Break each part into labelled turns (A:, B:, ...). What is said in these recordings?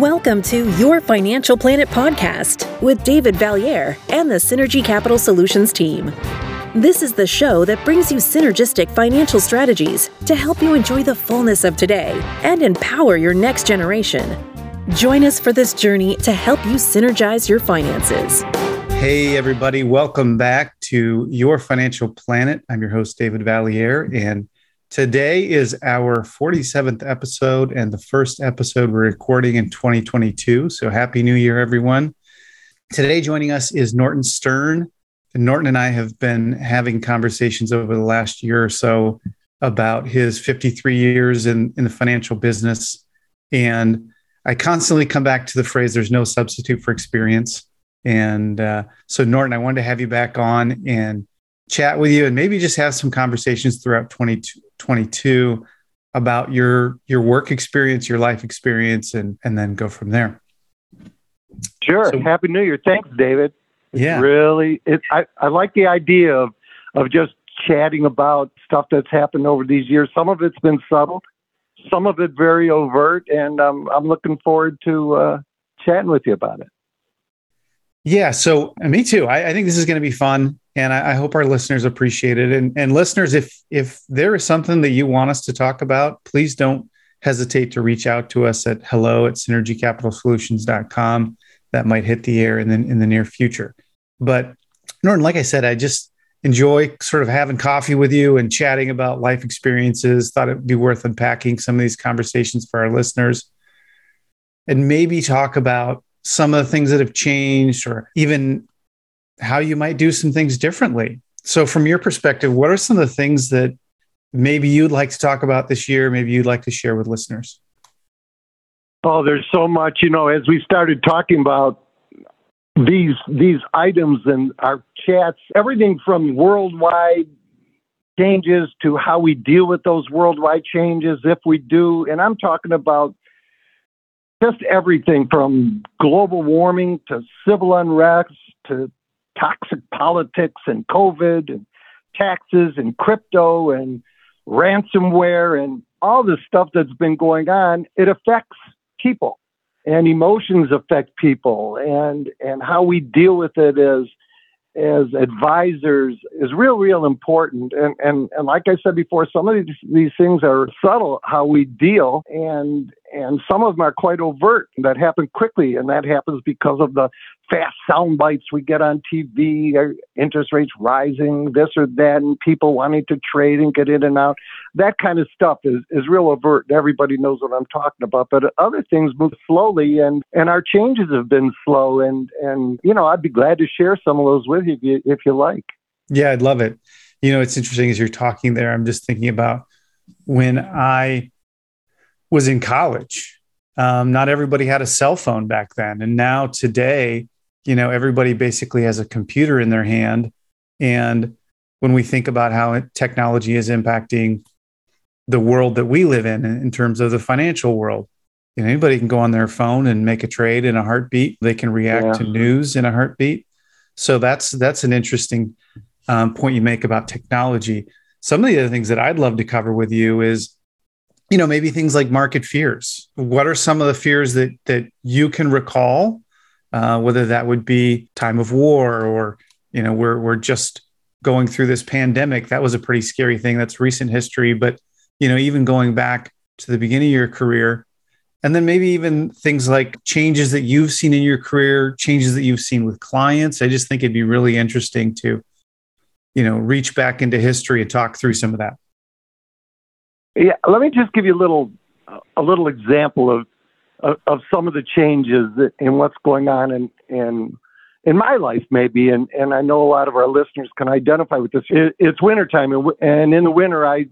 A: Welcome to Your Financial Planet podcast with David Vallieres and the Synergy Capital Solutions team. This is the show that brings you synergistic financial strategies to help you enjoy the fullness of today and empower your next generation. Join us for this journey to help you synergize your finances.
B: Hey, everybody, welcome back to Your Financial Planet. I'm your host, David Vallieres, and Today is our 47th episode and the first episode we're recording in 2022. So happy new year, everyone. Today, joining us is Norton Stern. Norton and I have been having conversations over the last year or so about his 53 years in, in the financial business. And I constantly come back to the phrase there's no substitute for experience. And uh, so, Norton, I wanted to have you back on and chat with you and maybe just have some conversations throughout 2022 about your your work experience, your life experience, and and then go from there.
C: Sure. So, Happy New Year. Thanks, David.
B: It's yeah.
C: Really, it, I I like the idea of of just chatting about stuff that's happened over these years. Some of it's been subtle, some of it very overt, and um, I'm looking forward to uh, chatting with you about it.
B: Yeah. So me too. I, I think this is going to be fun and I, I, hope our listeners appreciate it. And, and listeners, if if there is something that you want us to talk about, please don't hesitate to reach out to us at hello at synergycapitalsolutions.com. That might hit the air in the, in the near future. But Norton, like I said, I just enjoy sort of having coffee with you and chatting about life experiences. Thought it'd be worth unpacking some of these conversations for our listeners and maybe talk about some of the things that have changed or even how you might do some things differently. So, from your perspective, what are some of the things that maybe you'd like to talk about this year? Maybe you'd like to share with listeners?
C: Oh, there's so much. You know, as we started talking about these these items and our chats, everything from worldwide changes to how we deal with those worldwide changes, if we do, and I'm talking about just everything from global warming to civil unrest to toxic politics and COVID and taxes and crypto and ransomware and all this stuff that's been going on, it affects people and emotions affect people and and how we deal with it as as advisors is real, real important. And, and, and like I said before, some of these, these things are subtle, how we deal, and, and some of them are quite overt that happen quickly. And that happens because of the fast sound bites we get on TV, uh, interest rates rising, this or that, and people wanting to trade and get in and out. That kind of stuff is, is real overt. Everybody knows what I'm talking about. But other things move slowly, and, and our changes have been slow. And, and, you know, I'd be glad to share some of those with you if you, if you like.
B: Yeah, I'd love it. You know, it's interesting as you're talking there, I'm just thinking about when I was in college. Um, not everybody had a cell phone back then. And now today, you know everybody basically has a computer in their hand. And when we think about how technology is impacting the world that we live in in terms of the financial world you know, anybody can go on their phone and make a trade in a heartbeat. They can react yeah. to news in a heartbeat. So that's that's an interesting um, point you make about technology. Some of the other things that i'd love to cover with you is you know maybe things like market fears. What are some of the fears that that you can recall uh, whether that would be time of war or you know we're we're just going through this pandemic. That was a pretty scary thing. That's recent history, but you know even going back to the beginning of your career, and then maybe even things like changes that you've seen in your career, changes that you've seen with clients. I just think it'd be really interesting to you know reach back into history and talk through some of that.
C: Yeah, let me just give you a little a little example of of, some of the changes in what's going on in, in in my life maybe. And and I know a lot of our listeners can identify with this. It, it's wintertime and, and in the winter I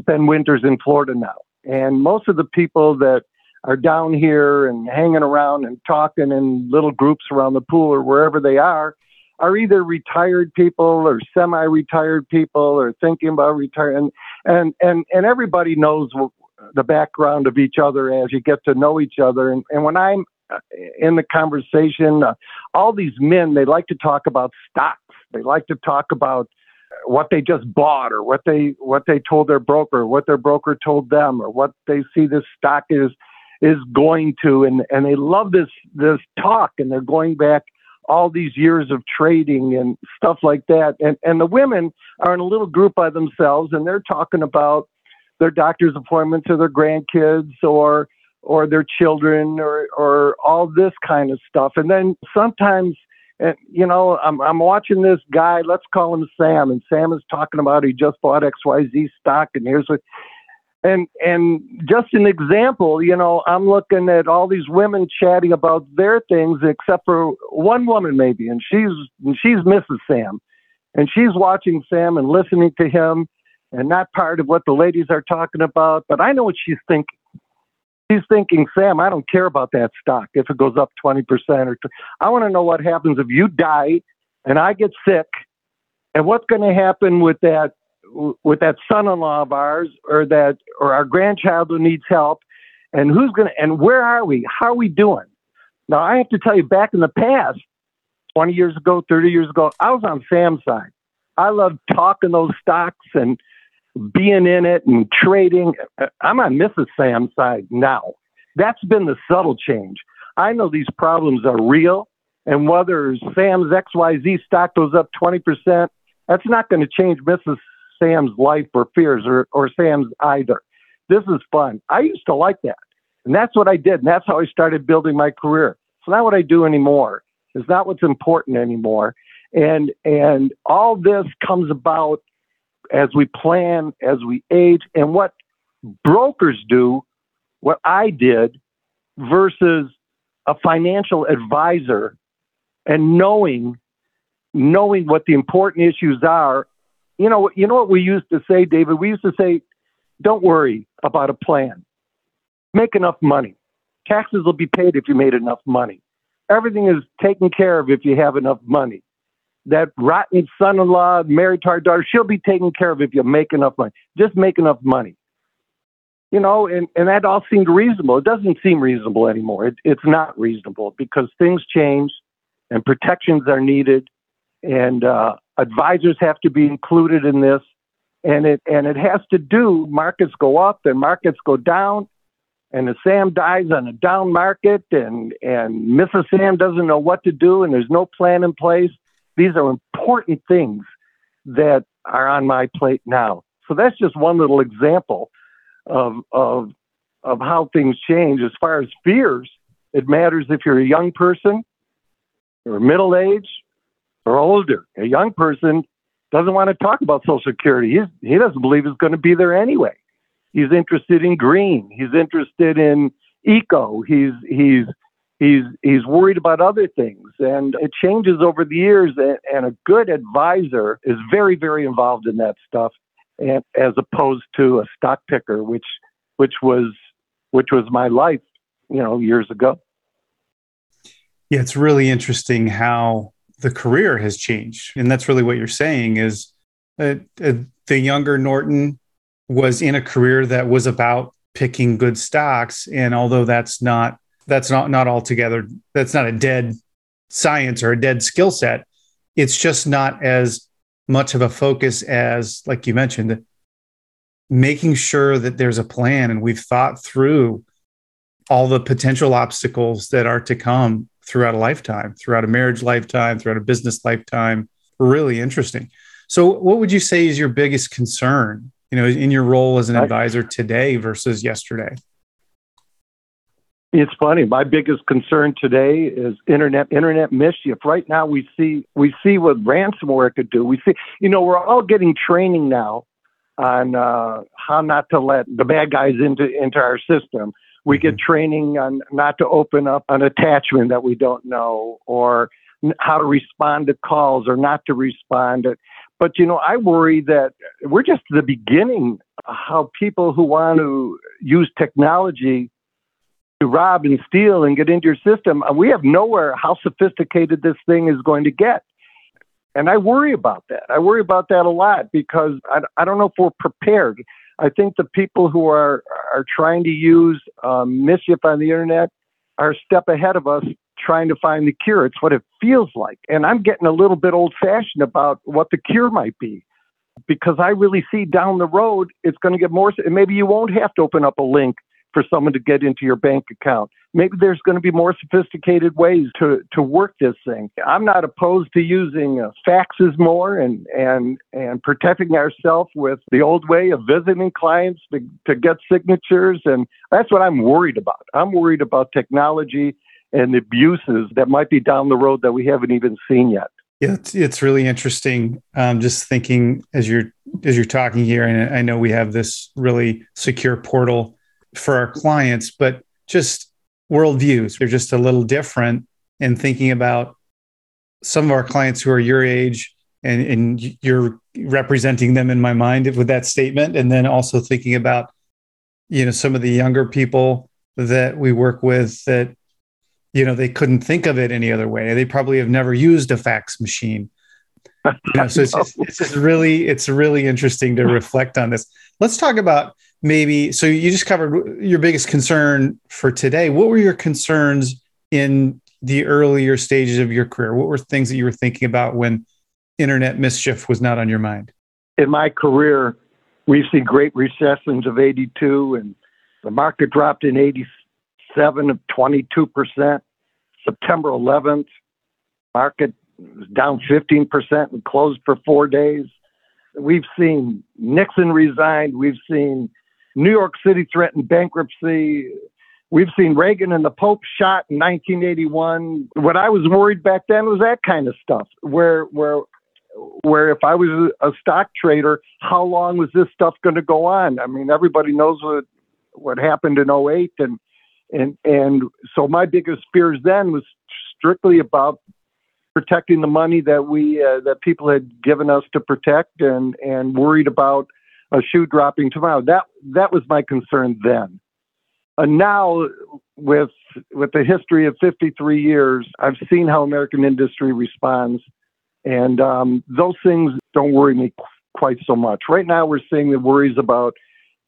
C: spend winters in Florida now. And most of the people that are down here and hanging around and talking in little groups around the pool or wherever they are are either retired people or semi-retired people or thinking about retiring and and and everybody knows the background of each other as you get to know each other. And, and when I'm uh, in the conversation, uh, all these men, they like to talk about stocks. They like to talk about what they just bought or what they what they told their broker, what their broker told them, or what they see this stock is is going to, and, and they love this, this talk and they're going back all these years of trading and stuff like that. And, and the women are in a little group by themselves and they're talking about their doctor's appointments or their grandkids or, or their children or, or all this kind of stuff. And then sometimes, you know, I'm, I'm watching this guy, let's call him Sam, and Sam is talking about he just bought XYZ stock and here's what, and and just an example, you know, I'm looking at all these women chatting about their things, except for one woman maybe, and she's and she's Mrs. Sam, and she's watching Sam and listening to him, and not part of what the ladies are talking about. But I know what she's thinking. She's thinking, Sam, I don't care about that stock if it goes up twenty percent or. T- I want to know what happens if you die and I get sick, and what's going to happen with that with that son-in-law of ours or that or our grandchild who needs help and who's going to and where are we how are we doing now i have to tell you back in the past 20 years ago 30 years ago i was on sam's side i loved talking those stocks and being in it and trading i'm on mrs sam's side now that's been the subtle change i know these problems are real and whether sam's xyz stock goes up 20% that's not going to change mrs Sam's life or fears or, or Sam's either. This is fun. I used to like that. And that's what I did. And that's how I started building my career. It's not what I do anymore. It's not what's important anymore. And and all this comes about as we plan, as we age, and what brokers do, what I did versus a financial advisor and knowing knowing what the important issues are you know, you know what we used to say, David? We used to say, don't worry about a plan. Make enough money. Taxes will be paid if you made enough money. Everything is taken care of if you have enough money. That rotten son in law married to our daughter, she'll be taken care of if you make enough money. Just make enough money. You know, and, and that all seemed reasonable. It doesn't seem reasonable anymore. It, it's not reasonable because things change and protections are needed. And uh, advisors have to be included in this, and it and it has to do. Markets go up, and markets go down, and the Sam dies on a down market, and and Mrs. Sam doesn't know what to do, and there's no plan in place. These are important things that are on my plate now. So that's just one little example of of of how things change. As far as fears, it matters if you're a young person or middle age or older. A young person doesn't want to talk about Social Security. He's, he doesn't believe it's going to be there anyway. He's interested in green. He's interested in eco. He's he's he's he's worried about other things, and it changes over the years. And, a good advisor is very very involved in that stuff, and as opposed to a stock picker, which which was which was my life, you know, years ago.
B: Yeah, it's really interesting how the career has changed and that's really what you're saying is uh, uh, the younger norton was in a career that was about picking good stocks and although that's not that's not not altogether that's not a dead science or a dead skill set it's just not as much of a focus as like you mentioned making sure that there's a plan and we've thought through all the potential obstacles that are to come throughout a lifetime, throughout a marriage lifetime, throughout a business lifetime. Really interesting. So, what would you say is your biggest concern, you know, in your role as an advisor today versus yesterday?
C: It's funny. My biggest concern today is internet internet mischief. Right now, we see we see what ransomware could do. We see, you know, we're all getting training now on uh, how not to let the bad guys into into our system. We get mm-hmm. training on not to open up an attachment that we don't know or how to respond to calls or not to respond. But, you know, I worry that we're just the beginning how people who want to use technology to rob and steal and get into your system, uh, we have nowhere how sophisticated this thing is going to get. And I worry about that. I worry about that a lot because I, I don't know if we're prepared. I think the people who are are trying to use um, mischief on the internet are a step ahead of us trying to find the cure. It's what it feels like, and I'm getting a little bit old fashioned about what the cure might be, because I really see down the road it's going to get more. And maybe you won't have to open up a link for someone to get into your bank account. Maybe there's going to be more sophisticated ways to, to work this thing. I'm not opposed to using uh, faxes more and, and, and protecting ourselves with the old way of visiting clients to, to get signatures. And that's what I'm worried about. I'm worried about technology and abuses that might be down the road that we haven't even seen yet.
B: Yeah, it's, it's really interesting. Um, just thinking as you're as you're talking here, and I know we have this really secure portal for our clients, but just worldviews. They're just a little different in thinking about some of our clients who are your age and, and you're representing them in my mind with that statement. And then also thinking about, you know, some of the younger people that we work with that, you know, they couldn't think of it any other way. They probably have never used a fax machine. You know, so it's it's just really, it's really interesting to reflect on this. Let's talk about maybe so you just covered your biggest concern for today. What were your concerns in the earlier stages of your career? What were things that you were thinking about when internet mischief was not on your mind?
C: In my career we've seen great recessions of 82 and the market dropped in 87 of 22% september 11th market was down 15% and closed for four days. We've seen nixon resigned we've seen New York City threatened bankruptcy. We've seen Reagan and the Pope shot in 1981. What I was worried back then was that kind of stuff, where where where if I was a stock trader, how long was this stuff going to go on? I mean, everybody knows what what happened in 08 and and and so my biggest fears then was strictly about protecting the money that we uh, that people had given us to protect and and worried about a shoe dropping tomorrow. That that was my concern then. And now, with with the history of 53 years, I've seen how American industry responds, and um, those things don't worry me qu- quite so much. Right now, we're seeing the worries about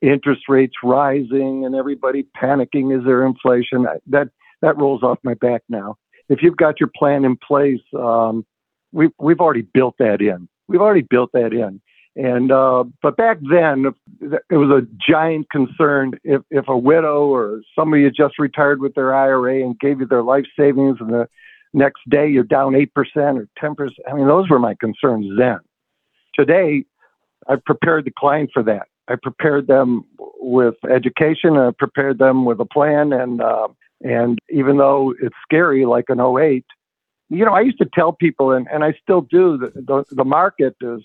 C: interest rates rising and everybody panicking. Is there inflation? That that rolls off my back now. If you've got your plan in place, um, we've we've already built that in. We've already built that in. And uh, but back then, it was a giant concern if if a widow or somebody had just retired with their IRA and gave you their life savings, and the next day you're down eight percent or ten percent. I mean, those were my concerns then. Today, I prepared the client for that. I prepared them with education. I prepared them with a plan, and uh, and even though it's scary, like an 08, you know, I used to tell people, and, and I still do, that the, the market is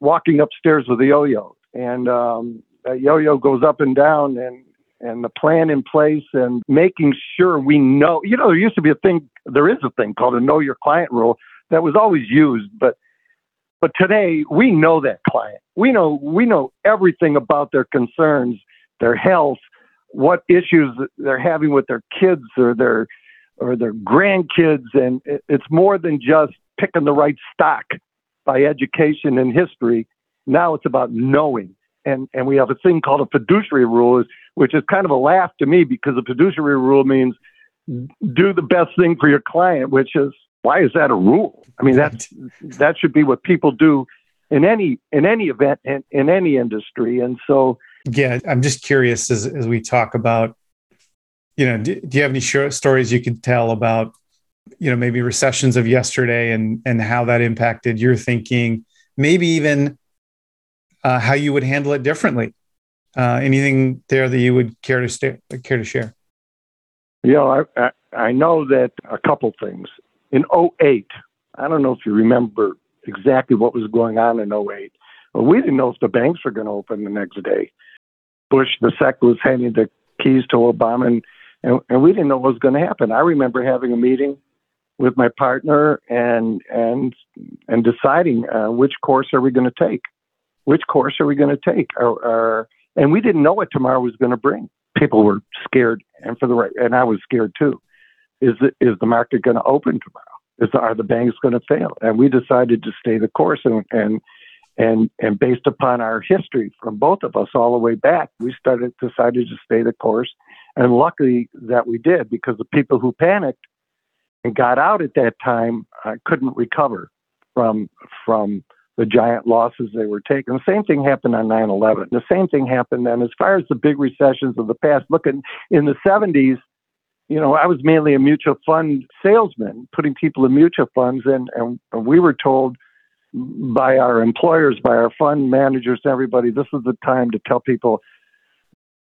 C: walking upstairs with a yo-yo, and um, a yo-yo goes up and down, and and the plan in place, and making sure we know. You know, there used to be a thing. There is a thing called a know your client rule that was always used, but but today we know that client. We know we know everything about their concerns, their health, what issues they're having with their kids or their or their grandkids, and it's more than just picking the right stock by education and history. Now it's about knowing. And, and we have a thing called a fiduciary rule, which is kind of a laugh to me because a fiduciary rule means do the best thing for your client, which is why is that a rule? I mean, that that should be what people do in any in any event in, in any industry. And so,
B: yeah, I'm just curious as as we talk about, you know, do, do you have any short stories you could tell about you know maybe recessions of yesterday and and how that impacted your thinking maybe even uh, how you would handle it differently. Uh, anything there that you would care to stay, care to share?
C: You know I, I know that a couple things. In 08 i don't know if you remember exactly what was going on in 08 but we didn't know if the banks were going to open the next day. Bush the sec was handing the keys to obama and and, and we didn't know what was going to happen. I remember having a meeting with my partner and and and deciding uh, which course are we going to take, which course are we going to take, or, or, and we didn't know what tomorrow was going to bring. People were scared, and for the right, and I was scared too. Is the, is the market going to open tomorrow? Is the, are the banks going to fail? And we decided to stay the course, and and and and based upon our history from both of us all the way back, we started decided to stay the course, and luckily that we did because the people who panicked and got out at that time uh, couldn't recover from from the giant losses they were taking. The same thing happened on 9 11. The same thing happened then. As far as the big recessions of the past, look, in, in the 70s, you know, I was mainly a mutual fund salesman, putting people in mutual funds, and, and we were told by our employers, by our fund managers, everybody, this is the time to tell people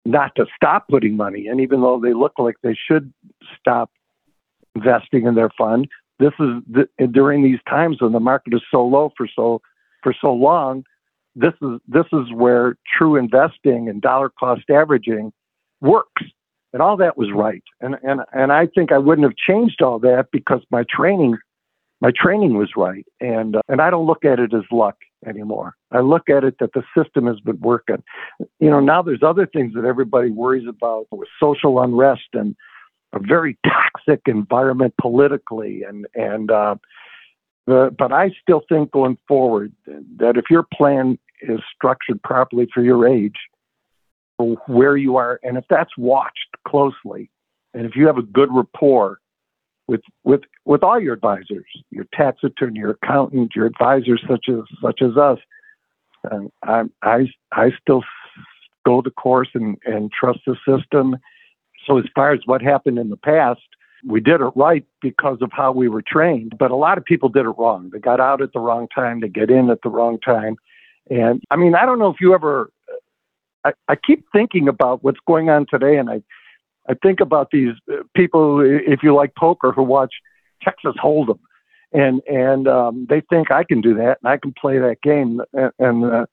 C: not to stop putting money. And even though they look like they should stop investing in their fund, this is the, during these times when the market is so low for so for so long. This is this is where true investing and dollar cost averaging works and all that was right. And and and I think I wouldn't have changed all that because my training my training was right. And uh, and I don't look at it as luck anymore. I look at it that the system has been working. You know, now there's other things that everybody worries about with social unrest and a very toxic environment politically and and uh, the, but I still think going forward that if your plan is structured properly for your age, where you are, and if that's watched closely, and if you have a good rapport with with with all your advisors, your tax attorney, your accountant, your advisors such as such as us, uh, I I I still go the course and and trust the system. So as far as what happened in the past, we did it right because of how we were trained. But a lot of people did it wrong. They got out at the wrong time. They get in at the wrong time. And I mean, I don't know if you ever I, I keep thinking about what's going on today, and I, I think about these uh, people, if you like poker, who watch Texas Hold'em, and and um, they think I can do that and I can play that game. And, and uh,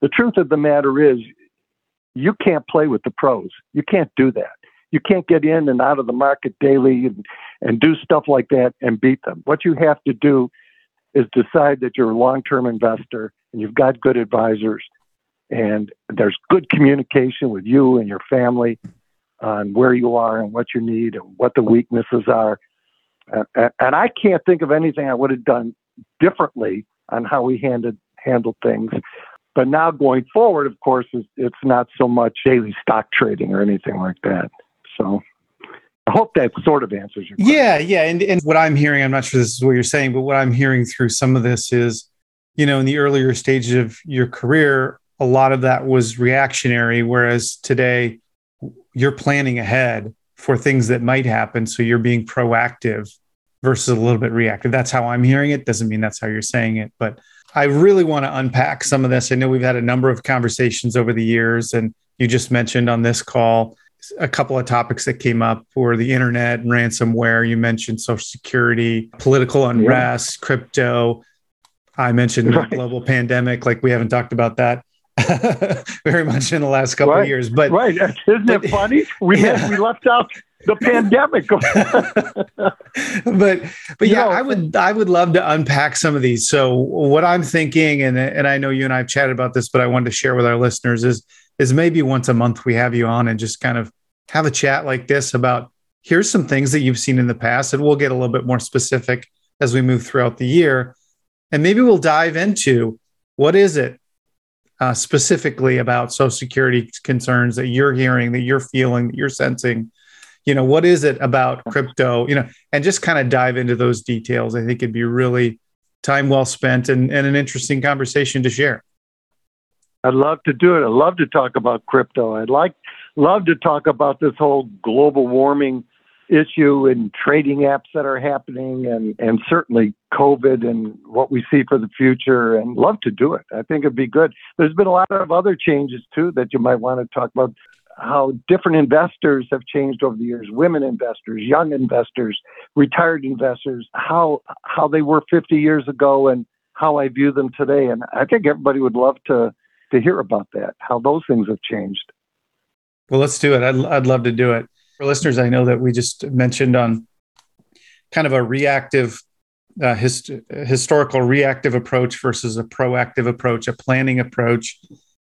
C: the truth of the matter is, you can't play with the pros. You can't do that. You can't get in and out of the market daily and, and do stuff like that and beat them. What you have to do is decide that you're a long term investor and you've got good advisors and there's good communication with you and your family on where you are and what you need and what the weaknesses are. and I can't think of anything I would have done differently on how we handled handled things. But now going forward, of course, it's not so much daily stock trading or anything like that. So I hope that sort of answers your question.
B: Yeah, yeah. And, and what I'm hearing, I'm not sure this is what you're saying, but what I'm hearing through some of this is, you know, in the earlier stages of your career, a lot of that was reactionary, whereas today you're planning ahead for things that might happen. So you're being proactive versus a little bit reactive. That's how I'm hearing it. Doesn't mean that's how you're saying it, but I really want to unpack some of this. I know we've had a number of conversations over the years, and you just mentioned on this call a couple of topics that came up were the internet and ransomware. You mentioned social security, political unrest, yeah. crypto. I mentioned right. the global pandemic. Like we haven't talked about that very much in the last couple
C: right.
B: of years. But
C: right, isn't but, it funny? We yeah. we left out the pandemic.
B: but but yeah, know, I would I would love to unpack some of these. So what I'm thinking, and and I know you and I have chatted about this, but I wanted to share with our listeners is is maybe once a month we have you on and just kind of have a chat like this about here's some things that you've seen in the past, and we'll get a little bit more specific as we move throughout the year, and maybe we'll dive into what is it uh, specifically about Social Security concerns that you're hearing, that you're feeling, that you're sensing? You know, what is it about crypto? You know, and just kind of dive into those details. I think it'd be really time well spent and, and an interesting conversation to share.
C: I'd love to do it. I'd love to talk about crypto. I'd like love to talk about this whole global warming issue and trading apps that are happening and, and certainly COVID and what we see for the future and love to do it. I think it'd be good. There's been a lot of other changes too that you might want to talk about how different investors have changed over the years, women investors, young investors, retired investors, how how they were 50 years ago and how I view them today. And I think everybody would love to to hear about that, how those things have changed.
B: Well, let's do it. I'd, I'd love to do it. For listeners, I know that we just mentioned on kind of a reactive, uh, hist- historical reactive approach versus a proactive approach, a planning approach.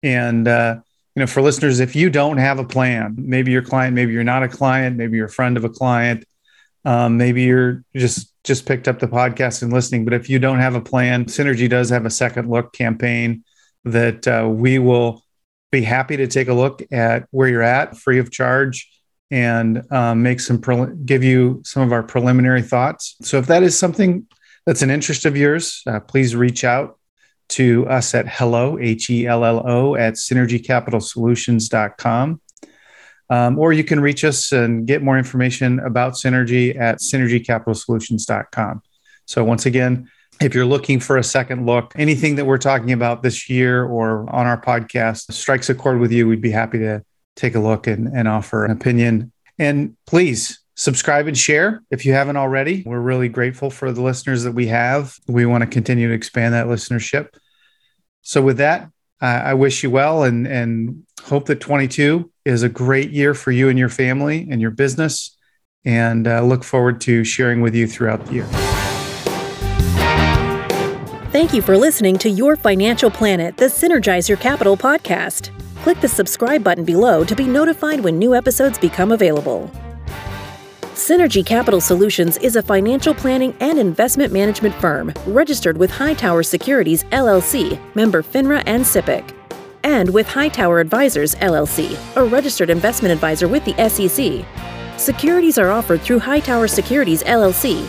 B: And, uh, you know, for listeners, if you don't have a plan, maybe your client, maybe you're not a client, maybe you're a friend of a client, um, maybe you're just just picked up the podcast and listening. But if you don't have a plan, Synergy does have a second look campaign that uh, we will be happy to take a look at where you're at, free of charge and um, make some pre- give you some of our preliminary thoughts. So if that is something that's an interest of yours, uh, please reach out to us at hello, H E L L O, at synergycapitalsolutions.com. Um, or you can reach us and get more information about Synergy at synergycapitalsolutions.com. So, once again, if you're looking for a second look, anything that we're talking about this year or on our podcast strikes a chord with you, we'd be happy to take a look and, and offer an opinion. And please subscribe and share if you haven't already. We're really grateful for the listeners that we have. We want to continue to expand that listenership. So, with that, I wish you well and, and hope that 22 is a great year for you and your family and your business. And uh, look forward to sharing with you throughout the year.
A: Thank you for listening to Your Financial Planet, the Synergize Your Capital podcast. Click the subscribe button below to be notified when new episodes become available. Synergy Capital Solutions is a financial planning and investment management firm registered with Hightower Securities LLC, member FINRA and SIPC, and with Hightower Advisors LLC, a registered investment advisor with the SEC. Securities are offered through Hightower Securities LLC.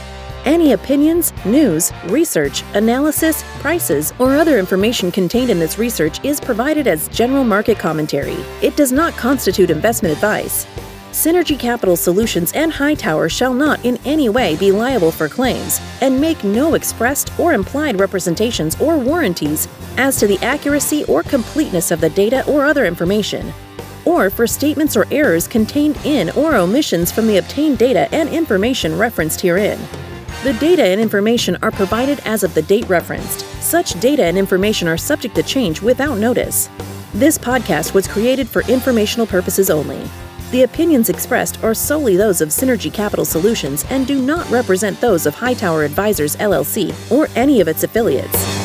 A: Any opinions, news, research, analysis, prices, or other information contained in this research is provided as general market commentary. It does not constitute investment advice. Synergy Capital Solutions and Hightower shall not in any way be liable for claims and make no expressed or implied representations or warranties as to the accuracy or completeness of the data or other information, or for statements or errors contained in or omissions from the obtained data and information referenced herein. The data and information are provided as of the date referenced. Such data and information are subject to change without notice. This podcast was created for informational purposes only. The opinions expressed are solely those of Synergy Capital Solutions and do not represent those of Hightower Advisors LLC or any of its affiliates.